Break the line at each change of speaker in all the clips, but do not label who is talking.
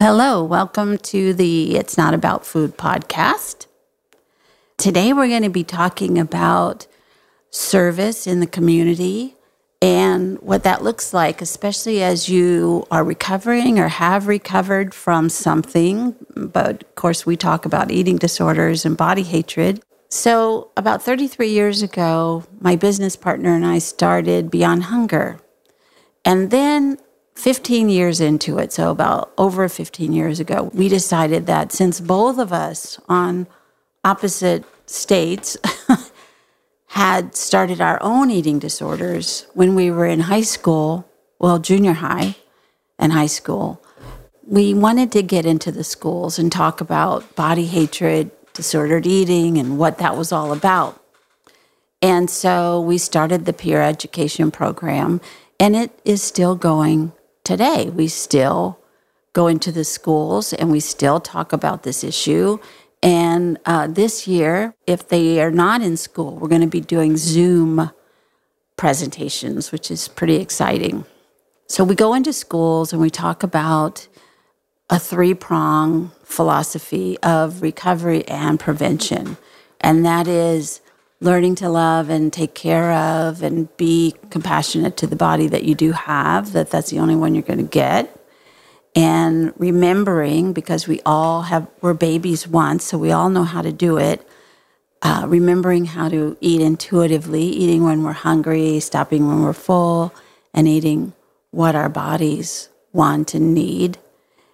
Hello, welcome to the It's Not About Food podcast. Today we're going to be talking about service in the community and what that looks like, especially as you are recovering or have recovered from something. But of course, we talk about eating disorders and body hatred. So, about 33 years ago, my business partner and I started Beyond Hunger. And then 15 years into it, so about over 15 years ago, we decided that since both of us on opposite states had started our own eating disorders when we were in high school, well, junior high and high school, we wanted to get into the schools and talk about body hatred, disordered eating, and what that was all about. And so we started the peer education program, and it is still going today. We still go into the schools and we still talk about this issue. And uh, this year, if they are not in school, we're going to be doing Zoom presentations, which is pretty exciting. So we go into schools and we talk about a three prong philosophy of recovery and prevention. And that is learning to love and take care of and be compassionate to the body that you do have that that's the only one you're going to get. And remembering because we all have we're babies once so we all know how to do it uh, remembering how to eat intuitively eating when we're hungry stopping when we're full and eating what our bodies want and need.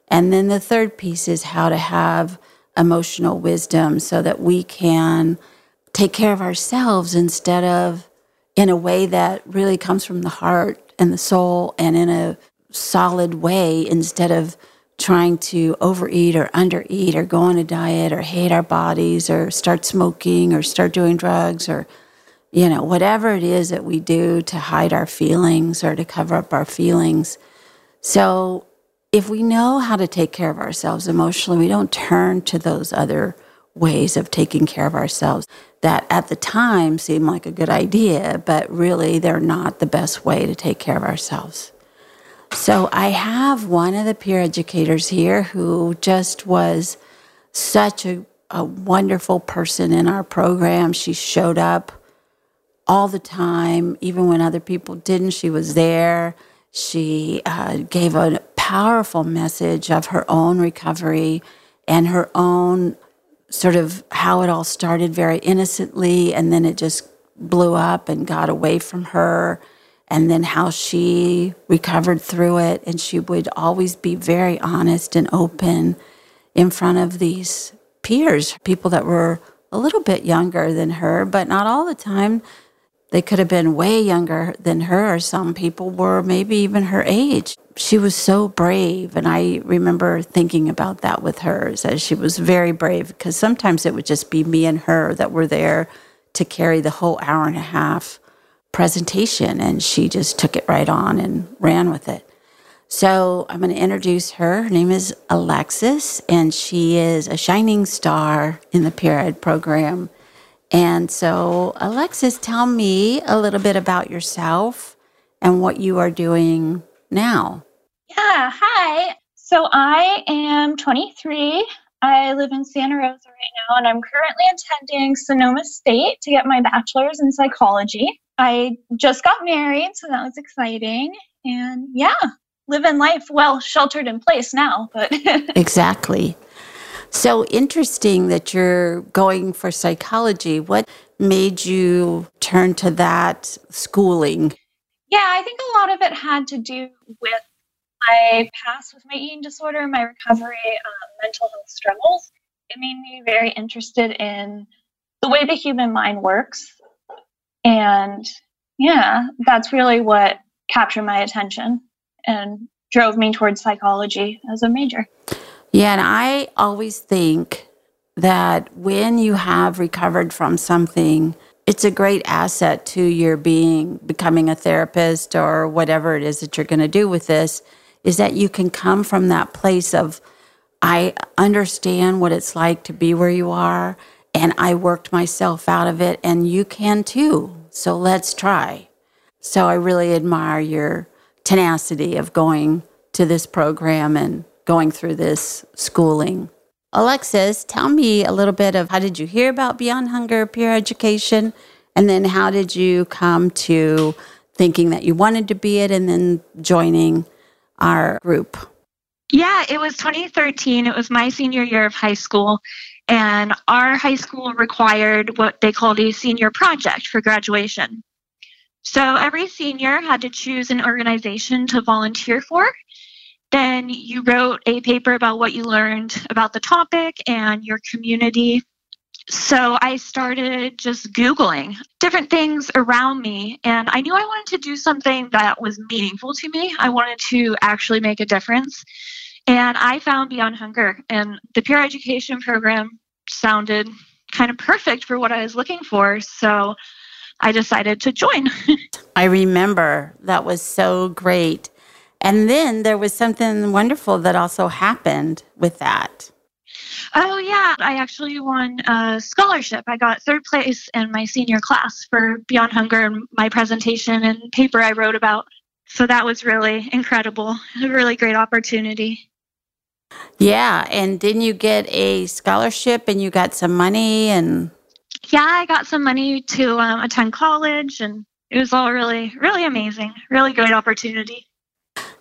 And then the third piece is how to have emotional wisdom so that we can take care of ourselves instead of in a way that really comes from the heart and the soul and in a solid way instead of trying to overeat or undereat or go on a diet or hate our bodies or start smoking or start doing drugs or you know whatever it is that we do to hide our feelings or to cover up our feelings. So if we know how to take care of ourselves emotionally we don't turn to those other ways of taking care of ourselves that at the time seem like a good idea, but really they're not the best way to take care of ourselves. So I have one of the peer educators here who just was such a, a wonderful person in our program. She showed up all the time, even when other people didn't. She was there. She uh, gave a powerful message of her own recovery and her own sort of how it all started very innocently and then it just blew up and got away from her and then how she recovered through it. And she would always be very honest and open in front of these peers people that were a little bit younger than her but not all the time. They could have been way younger than her or some people were maybe even her age she was so brave. And I remember thinking about that with her, as she was very brave, because sometimes it would just be me and her that were there to carry the whole hour and a half presentation. And she just took it right on and ran with it. So I'm going to introduce her. Her name is Alexis, and she is a shining star in the Peer Ed program. And so, Alexis, tell me a little bit about yourself and what you are doing now?
Yeah, hi. So I am 23. I live in Santa Rosa right now, and I'm currently attending Sonoma State to get my bachelor's in psychology. I just got married, so that was exciting. And yeah, living life well, sheltered in place now, but
exactly. So interesting that you're going for psychology. What made you turn to that schooling?
Yeah, I think a lot of it had to do with my past with my eating disorder, my recovery, um, mental health struggles. It made me very interested in the way the human mind works. And yeah, that's really what captured my attention and drove me towards psychology as a major.
Yeah, and I always think that when you have recovered from something, it's a great asset to your being becoming a therapist or whatever it is that you're going to do with this is that you can come from that place of I understand what it's like to be where you are and I worked myself out of it and you can too. So let's try. So I really admire your tenacity of going to this program and going through this schooling. Alexis, tell me a little bit of how did you hear about Beyond Hunger peer education? And then how did you come to thinking that you wanted to be it and then joining our group?
Yeah, it was 2013. It was my senior year of high school. And our high school required what they called a senior project for graduation. So every senior had to choose an organization to volunteer for. Then you wrote a paper about what you learned about the topic and your community. So I started just Googling different things around me, and I knew I wanted to do something that was meaningful to me. I wanted to actually make a difference. And I found Beyond Hunger, and the peer education program sounded kind of perfect for what I was looking for. So I decided to join.
I remember that was so great. And then there was something wonderful that also happened with that.
Oh, yeah. I actually won a scholarship. I got third place in my senior class for Beyond Hunger and my presentation and paper I wrote about. So that was really incredible. A really great opportunity.
Yeah. And didn't you get a scholarship and you got some money and.
Yeah, I got some money to um, attend college and it was all really, really amazing. Really great opportunity.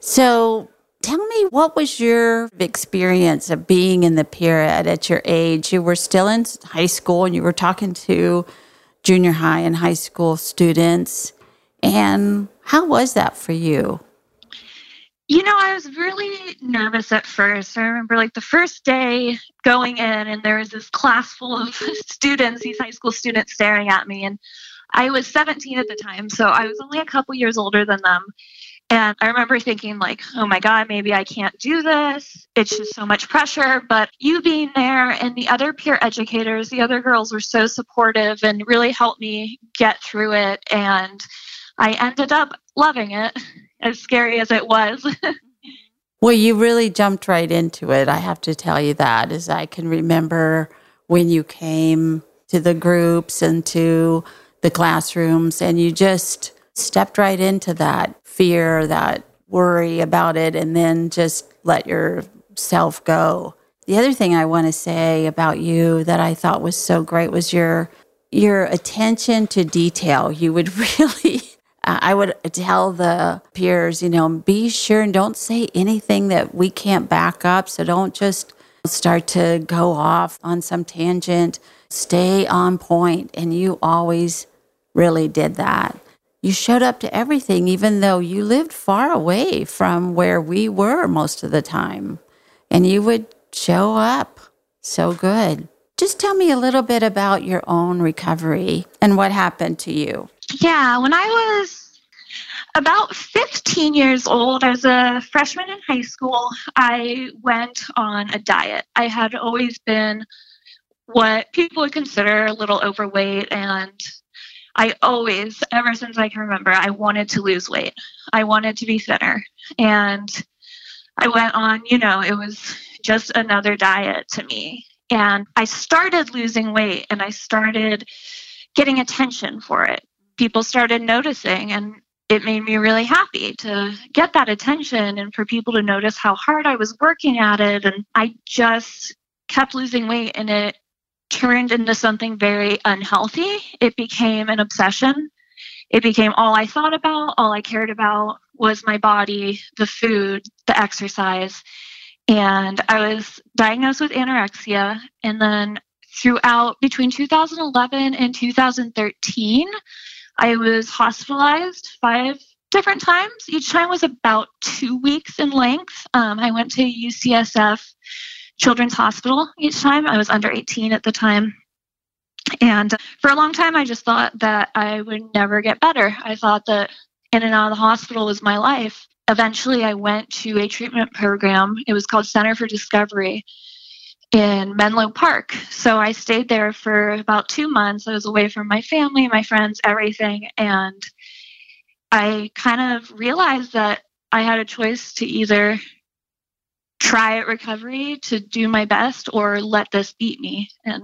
So tell me, what was your experience of being in the peer ed at your age? You were still in high school and you were talking to junior high and high school students. And how was that for you?
You know, I was really nervous at first. I remember like the first day going in, and there was this class full of students, these high school students staring at me. And I was 17 at the time, so I was only a couple years older than them. And I remember thinking, like, oh my God, maybe I can't do this. It's just so much pressure. But you being there and the other peer educators, the other girls were so supportive and really helped me get through it. And I ended up loving it, as scary as it was.
well, you really jumped right into it. I have to tell you that, as I can remember when you came to the groups and to the classrooms, and you just stepped right into that fear, that worry about it, and then just let yourself go. The other thing I want to say about you that I thought was so great was your your attention to detail. You would really I would tell the peers, you know, be sure and don't say anything that we can't back up. So don't just start to go off on some tangent. Stay on point, and you always really did that you showed up to everything, even though you lived far away from where we were most of the time. And you would show up so good. Just tell me a little bit about your own recovery and what happened to you.
Yeah, when I was about 15 years old, as a freshman in high school, I went on a diet. I had always been what people would consider a little overweight and I always, ever since I can remember, I wanted to lose weight. I wanted to be thinner. And I went on, you know, it was just another diet to me. And I started losing weight and I started getting attention for it. People started noticing, and it made me really happy to get that attention and for people to notice how hard I was working at it. And I just kept losing weight, and it turned into something very unhealthy. It became an obsession. It became all I thought about, all I cared about was my body, the food, the exercise. And I was diagnosed with anorexia. And then throughout between 2011 and 2013, I was hospitalized five different times. Each time was about two weeks in length. Um, I went to UCSF Children's Hospital each time. I was under 18 at the time. And for a long time, I just thought that I would never get better. I thought that in and out of the hospital was my life. eventually I went to a treatment program. It was called Center for Discovery in Menlo Park. So I stayed there for about two months. I was away from my family, my friends, everything. And I kind of realized that I had a choice to either try at recovery to do my best or let this beat me. And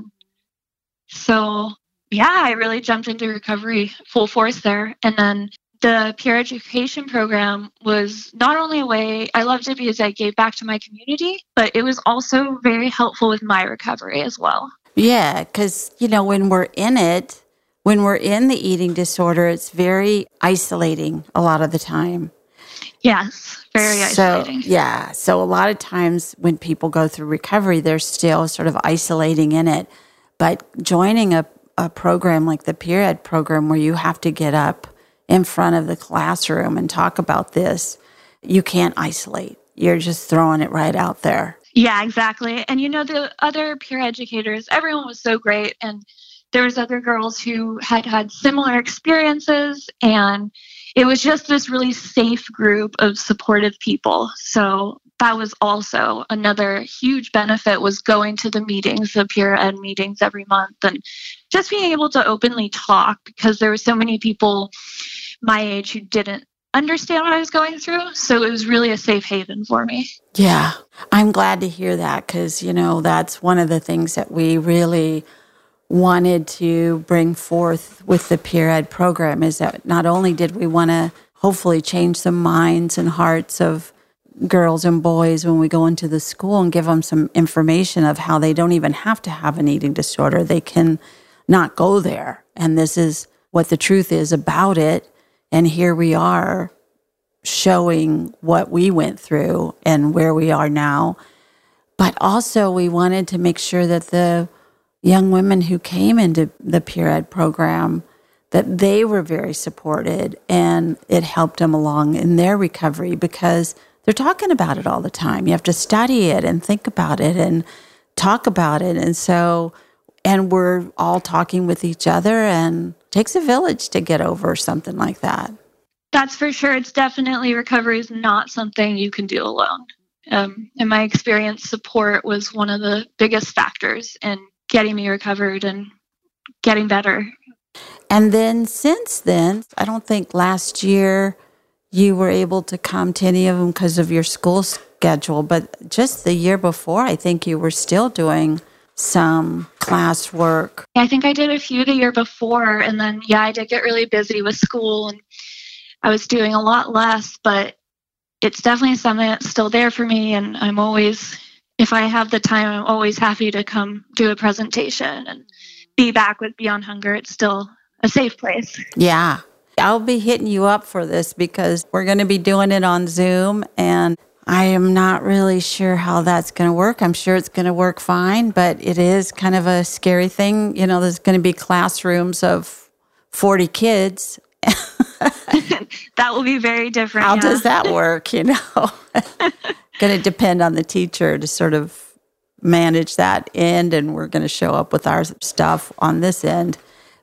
so, yeah, I really jumped into recovery full force there. And then the peer education program was not only a way I loved it because I gave back to my community, but it was also very helpful with my recovery as well.
Yeah, because, you know, when we're in it, when we're in the eating disorder, it's very isolating a lot of the time.
Yes, very isolating.
So, yeah. So a lot of times when people go through recovery, they're still sort of isolating in it. But joining a, a program like the Peer Ed program where you have to get up in front of the classroom and talk about this, you can't isolate. You're just throwing it right out there.
Yeah, exactly. And you know, the other peer educators, everyone was so great. And there was other girls who had had similar experiences and it was just this really safe group of supportive people. So that was also another huge benefit was going to the meetings, the peer ed meetings every month and just being able to openly talk because there were so many people my age who didn't understand what I was going through. So it was really a safe haven for me.
Yeah, I'm glad to hear that because, you know, that's one of the things that we really wanted to bring forth with the peer ed program is that not only did we want to hopefully change the minds and hearts of girls and boys when we go into the school and give them some information of how they don't even have to have an eating disorder. They can not go there. And this is what the truth is about it. And here we are showing what we went through and where we are now. But also, we wanted to make sure that the young women who came into the peer ed program that they were very supported and it helped them along in their recovery because they're talking about it all the time. You have to study it and think about it and talk about it. And so, and we're all talking with each other and takes a village to get over something like that.
That's for sure. It's definitely recovery is not something you can do alone. Um, in my experience, support was one of the biggest factors in getting me recovered and getting better.
And then since then, I don't think last year you were able to come to any of them because of your school schedule, but just the year before, I think you were still doing some class work.
I think I did a few the year before, and then, yeah, I did get really busy with school and I was doing a lot less, but it's definitely something that's still there for me, and I'm always if I have the time, I'm always happy to come do a presentation and be back with Beyond Hunger. It's still a safe place.
Yeah. I'll be hitting you up for this because we're going to be doing it on Zoom and I am not really sure how that's going to work. I'm sure it's going to work fine, but it is kind of a scary thing. You know, there's going to be classrooms of 40 kids.
that will be very different.
How yeah. does that work, you know? going to depend on the teacher to sort of manage that end, and we're going to show up with our stuff on this end.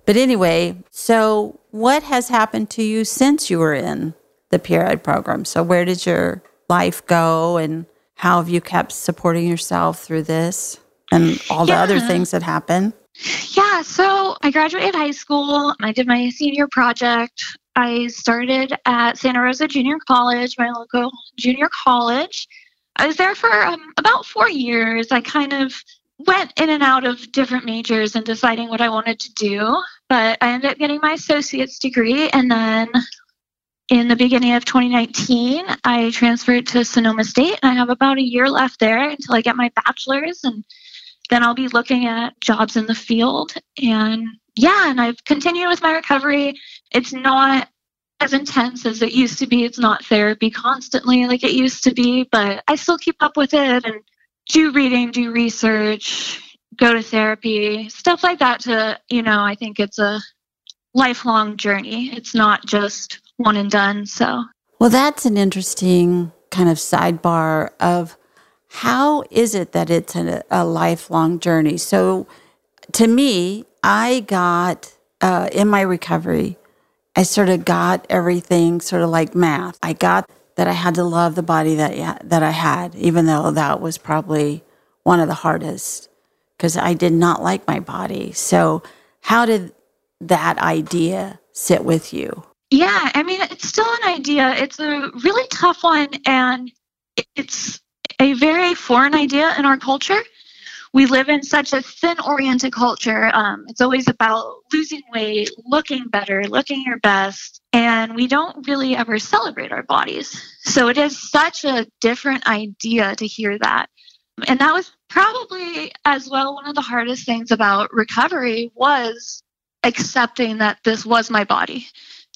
But anyway, so what has happened to you since you were in the peer ed program? So, where did your life go, and how have you kept supporting yourself through this and all the yeah. other things that happen?
Yeah, so I graduated high school. I did my senior project. I started at Santa Rosa Junior College, my local junior college. I was there for um, about four years. I kind of went in and out of different majors and deciding what I wanted to do. But I ended up getting my associate's degree. And then in the beginning of 2019, I transferred to Sonoma State. And I have about a year left there until I get my bachelor's. And then I'll be looking at jobs in the field. And yeah, and I've continued with my recovery. It's not as intense as it used to be. It's not therapy constantly like it used to be, but I still keep up with it and do reading, do research, go to therapy, stuff like that to, you know, I think it's a lifelong journey. It's not just one and done. So,
well, that's an interesting kind of sidebar of how is it that it's a, a lifelong journey? So, to me, I got uh, in my recovery, I sort of got everything sort of like math. I got that I had to love the body that that I had, even though that was probably one of the hardest because I did not like my body. So, how did that idea sit with you?
Yeah, I mean, it's still an idea. It's a really tough one, and it's a very foreign idea in our culture. We live in such a thin oriented culture. Um, it's always about losing weight, looking better, looking your best, and we don't really ever celebrate our bodies. So it is such a different idea to hear that. And that was probably as well one of the hardest things about recovery was accepting that this was my body.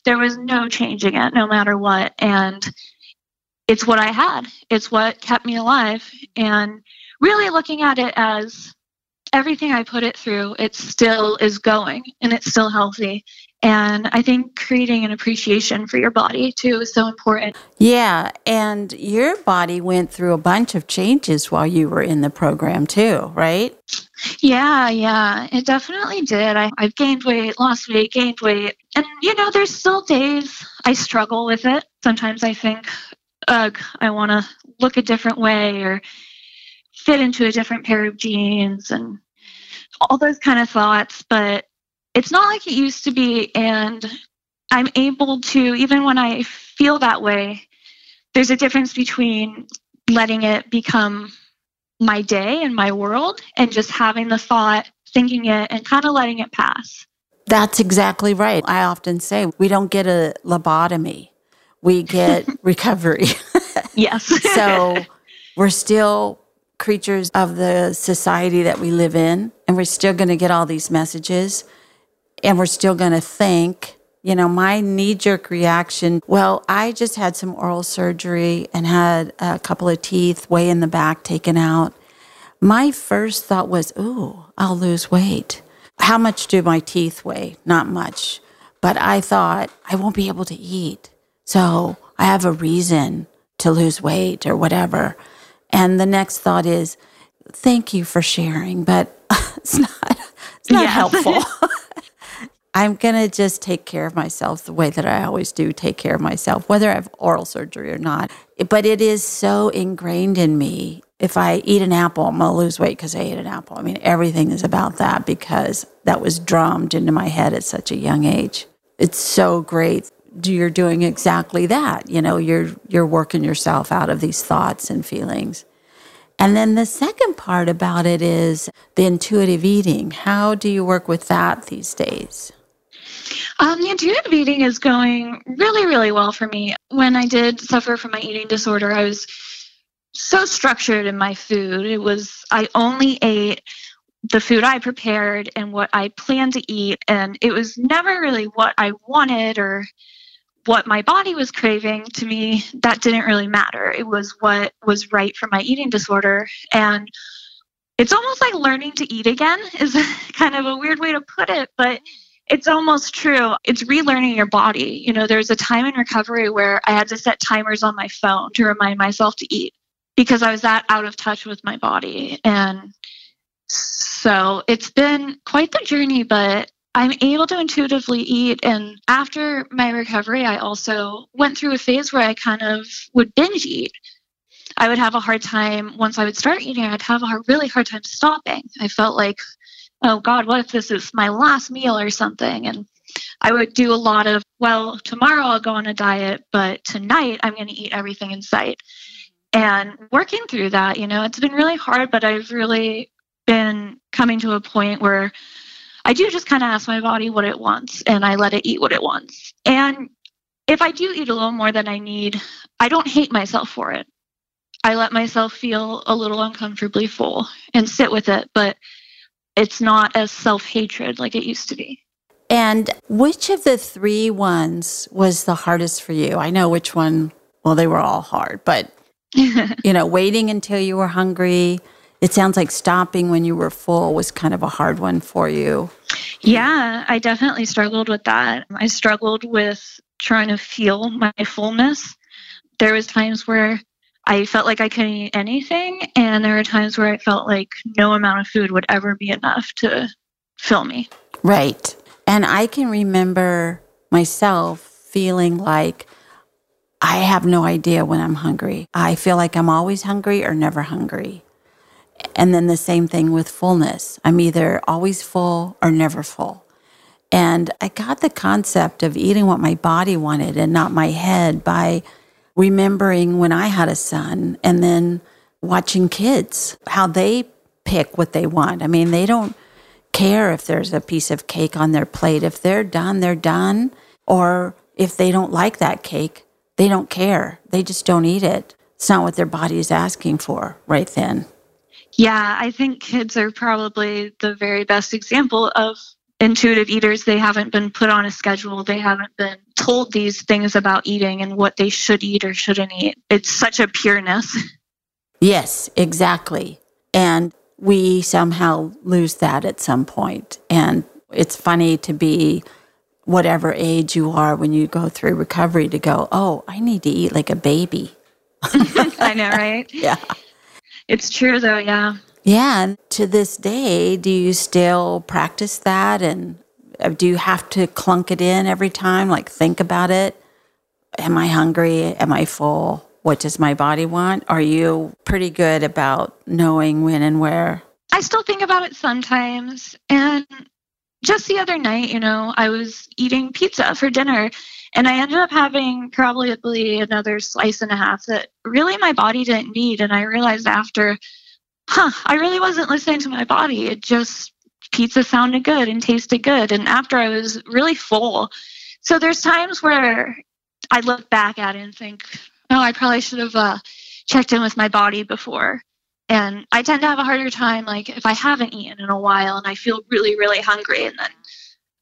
There was no changing it no matter what. And it's what I had. It's what kept me alive. And really looking at it as everything I put it through, it still is going and it's still healthy. And I think creating an appreciation for your body too is so important.
Yeah. And your body went through a bunch of changes while you were in the program too, right?
Yeah, yeah, it definitely did. I, I've gained weight, lost weight, gained weight. And, you know, there's still days I struggle with it. Sometimes I think, ugh, I want to look a different way or fit into a different pair of jeans and all those kind of thoughts. But it's not like it used to be. And I'm able to, even when I feel that way, there's a difference between letting it become my day and my world and just having the thought, thinking it, and kind of letting it pass.
That's exactly right. I often say we don't get a lobotomy, we get recovery.
yes.
so we're still creatures of the society that we live in, and we're still going to get all these messages and we're still going to think, you know, my knee jerk reaction, well, I just had some oral surgery and had a couple of teeth way in the back taken out. My first thought was, ooh, I'll lose weight. How much do my teeth weigh? Not much. But I thought, I won't be able to eat. So I have a reason to lose weight or whatever. And the next thought is, thank you for sharing, but it's not, it's not helpful. I'm going to just take care of myself the way that I always do take care of myself, whether I have oral surgery or not. But it is so ingrained in me. If I eat an apple, I'm going to lose weight because I ate an apple. I mean, everything is about that because that was drummed into my head at such a young age. It's so great. You're doing exactly that. You know, you're you're working yourself out of these thoughts and feelings. And then the second part about it is the intuitive eating. How do you work with that these days?
Um, the intuitive eating is going really, really well for me. When I did suffer from my eating disorder, I was so structured in my food. It was, I only ate the food I prepared and what I planned to eat, and it was never really what I wanted or what my body was craving to me that didn't really matter it was what was right for my eating disorder and it's almost like learning to eat again is kind of a weird way to put it but it's almost true. It's relearning your body. You know, there's a time in recovery where I had to set timers on my phone to remind myself to eat because I was that out of touch with my body. And so it's been quite the journey, but I'm able to intuitively eat. And after my recovery, I also went through a phase where I kind of would binge eat. I would have a hard time once I would start eating, I'd have a really hard time stopping. I felt like oh God, what if this is my last meal or something? And I would do a lot of, well, tomorrow I'll go on a diet, but tonight I'm going to eat everything in sight. And working through that, you know, it's been really hard, but I've really been coming to a point where I do just kind of ask my body what it wants and I let it eat what it wants. And if I do eat a little more than I need, I don't hate myself for it. I let myself feel a little uncomfortably full and sit with it. But it's not as self hatred like it used to be.
And which of the three ones was the hardest for you? I know which one, well, they were all hard, but you know, waiting until you were hungry. It sounds like stopping when you were full was kind of a hard one for you.
Yeah, I definitely struggled with that. I struggled with trying to feel my fullness. There was times where I felt like I couldn't eat anything, and there were times where I felt like no amount of food would ever be enough to fill me.
Right. And I can remember myself feeling like I have no idea when I'm hungry. I feel like I'm always hungry or never hungry. And then the same thing with fullness. I'm either always full or never full. And I got the concept of eating what my body wanted and not my head by remembering when I had a son and then watching kids, how they pick what they want. I mean, they don't care if there's a piece of cake on their plate. If they're done, they're done. Or if they don't like that cake, they don't care. They just don't eat it. It's not what their body is asking for right then.
Yeah, I think kids are probably the very best example of intuitive eaters. They haven't been put on a schedule, they haven't been told these things about eating and what they should eat or shouldn't eat. It's such a pureness.
Yes, exactly. And we somehow lose that at some point. And it's funny to be whatever age you are when you go through recovery to go, oh, I need to eat like a baby.
I know, right?
Yeah.
It's true, though, yeah.
Yeah. And to this day, do you still practice that? And uh, do you have to clunk it in every time? Like, think about it. Am I hungry? Am I full? What does my body want? Are you pretty good about knowing when and where?
I still think about it sometimes. And just the other night, you know, I was eating pizza for dinner and I ended up having probably another slice and a half that really my body didn't need. And I realized after, huh, I really wasn't listening to my body. It just, pizza sounded good and tasted good. And after I was really full. So there's times where I look back at it and think, oh, I probably should have uh, checked in with my body before. And I tend to have a harder time, like if I haven't eaten in a while and I feel really, really hungry, and then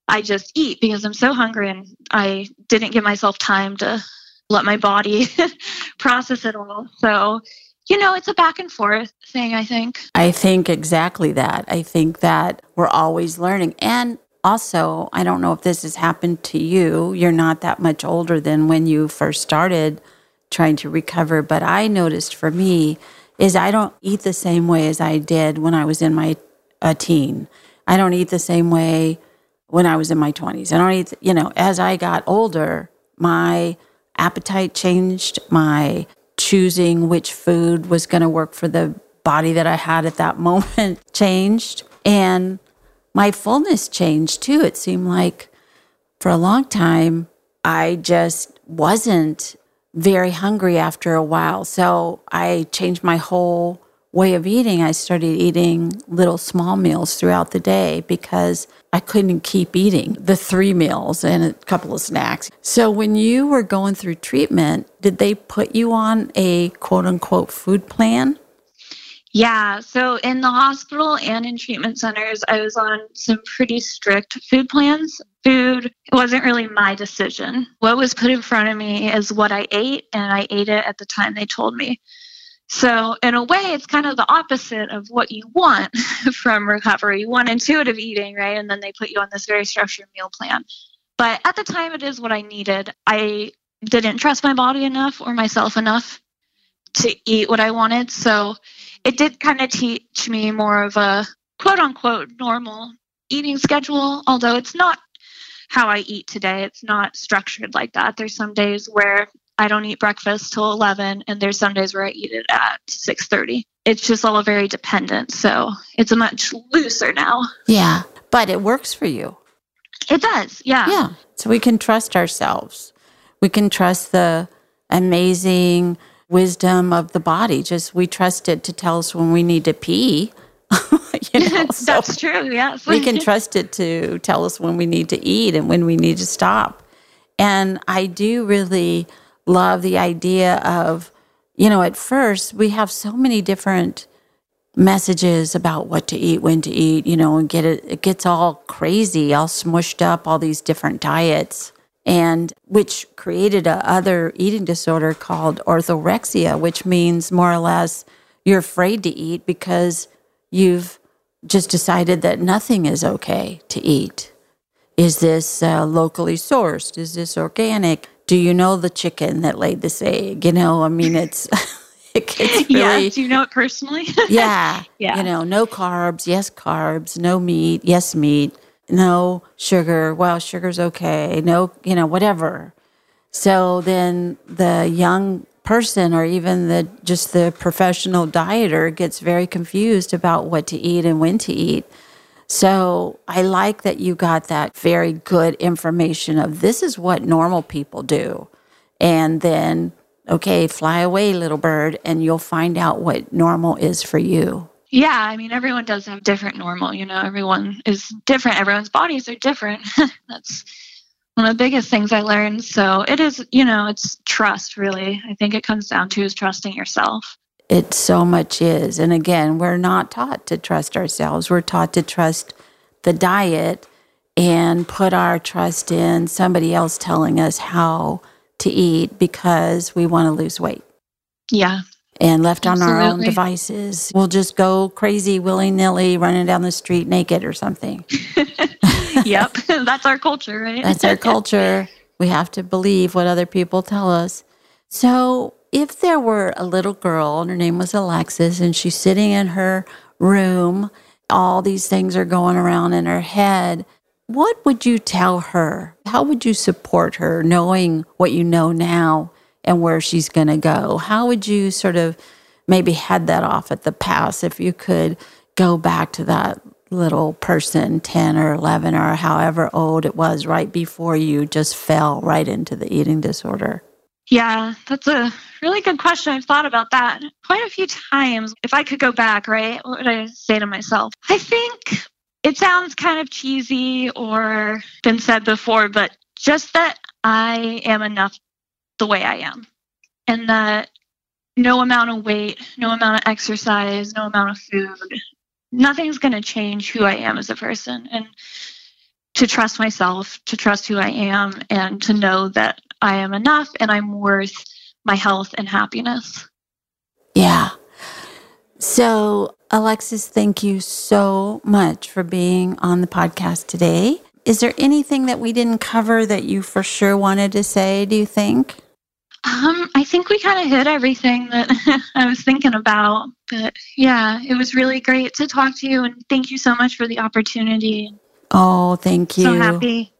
I just eat because I'm so hungry and I didn't give myself time to let my body process it all. So, you know, it's a back and forth thing, I think.
I think exactly that. I think that we're always learning. And also, I don't know if this has happened to you. You're not that much older than when you first started trying to recover. But I noticed for me is I don't eat the same way as I did when I was in my a teen. I don't eat the same way when I was in my 20s. I don't you know, as I got older, my appetite changed, my choosing which food was going to work for the body that I had at that moment changed. And my fullness changed too. It seemed like for a long time, I just wasn't very hungry after a while. So I changed my whole way of eating. I started eating little small meals throughout the day because I couldn't keep eating the three meals and a couple of snacks. So when you were going through treatment, did they put you on a quote unquote food plan?
Yeah, so in the hospital and in treatment centers, I was on some pretty strict food plans. Food wasn't really my decision. What was put in front of me is what I ate, and I ate it at the time they told me. So, in a way, it's kind of the opposite of what you want from recovery. You want intuitive eating, right? And then they put you on this very structured meal plan. But at the time, it is what I needed. I didn't trust my body enough or myself enough to eat what I wanted. So, it did kind of teach me more of a quote unquote normal eating schedule, although it's not how I eat today. It's not structured like that. There's some days where I don't eat breakfast till 11 and there's some days where I eat it at 6:30. It's just all very dependent. So, it's a much looser now.
Yeah, but it works for you.
It does. Yeah.
Yeah. So we can trust ourselves. We can trust the amazing wisdom of the body. Just we trust it to tell us when we need to pee.
you know, That's true. Yes.
we can trust it to tell us when we need to eat and when we need to stop. And I do really love the idea of, you know, at first we have so many different messages about what to eat, when to eat, you know, and get it, it gets all crazy, all smushed up, all these different diets and which created a other eating disorder called orthorexia, which means more or less you're afraid to eat because you've just decided that nothing is okay to eat. Is this uh, locally sourced? Is this organic? Do you know the chicken that laid this egg? You know, I mean, it's.
it really, yeah. Do you know it personally?
yeah. Yeah. You know, no carbs. Yes, carbs. No meat. Yes, meat no sugar. Well, sugar's okay. No, you know, whatever. So then the young person or even the just the professional dieter gets very confused about what to eat and when to eat. So I like that you got that very good information of this is what normal people do. And then, okay, fly away, little bird, and you'll find out what normal is for you.
Yeah, I mean, everyone does have different normal. You know, everyone is different. Everyone's bodies are different. That's one of the biggest things I learned. So it is, you know, it's trust, really. I think it comes down to is trusting yourself.
It so much is. And again, we're not taught to trust ourselves. We're taught to trust the diet and put our trust in somebody else telling us how to eat because we want to lose weight.
Yeah.
And left Absolutely. on our own devices, we'll just go crazy willy nilly running down the street naked or something.
yep. That's our culture, right?
That's our culture. We have to believe what other people tell us. So, if there were a little girl and her name was Alexis and she's sitting in her room, all these things are going around in her head, what would you tell her? How would you support her knowing what you know now and where she's going to go? How would you sort of maybe head that off at the pass if you could go back to that little person, 10 or 11 or however old it was, right before you just fell right into the eating disorder?
Yeah, that's a really good question. I've thought about that quite a few times. If I could go back, right, what would I say to myself? I think it sounds kind of cheesy or been said before, but just that I am enough the way I am. And that no amount of weight, no amount of exercise, no amount of food, nothing's going to change who I am as a person. And to trust myself, to trust who I am, and to know that I am enough and I'm worth my health and happiness.
Yeah. So, Alexis, thank you so much for being on the podcast today. Is there anything that we didn't cover that you for sure wanted to say, do you think?
Um, I think we kind of hit everything that I was thinking about. But yeah, it was really great to talk to you and thank you so much for the opportunity.
Oh, thank you.
So happy.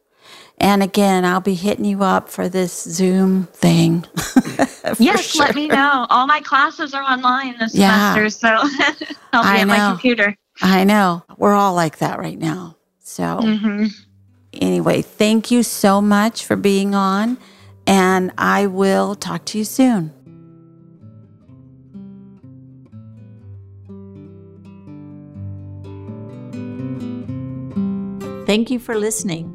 And again, I'll be hitting you up for this Zoom thing.
yes, sure. let me know. All my classes are online this yeah. semester, so I'll be I at know. my computer.
I know. We're all like that right now. So, mm-hmm. anyway, thank you so much for being on, and I will talk to you soon. Thank you for listening.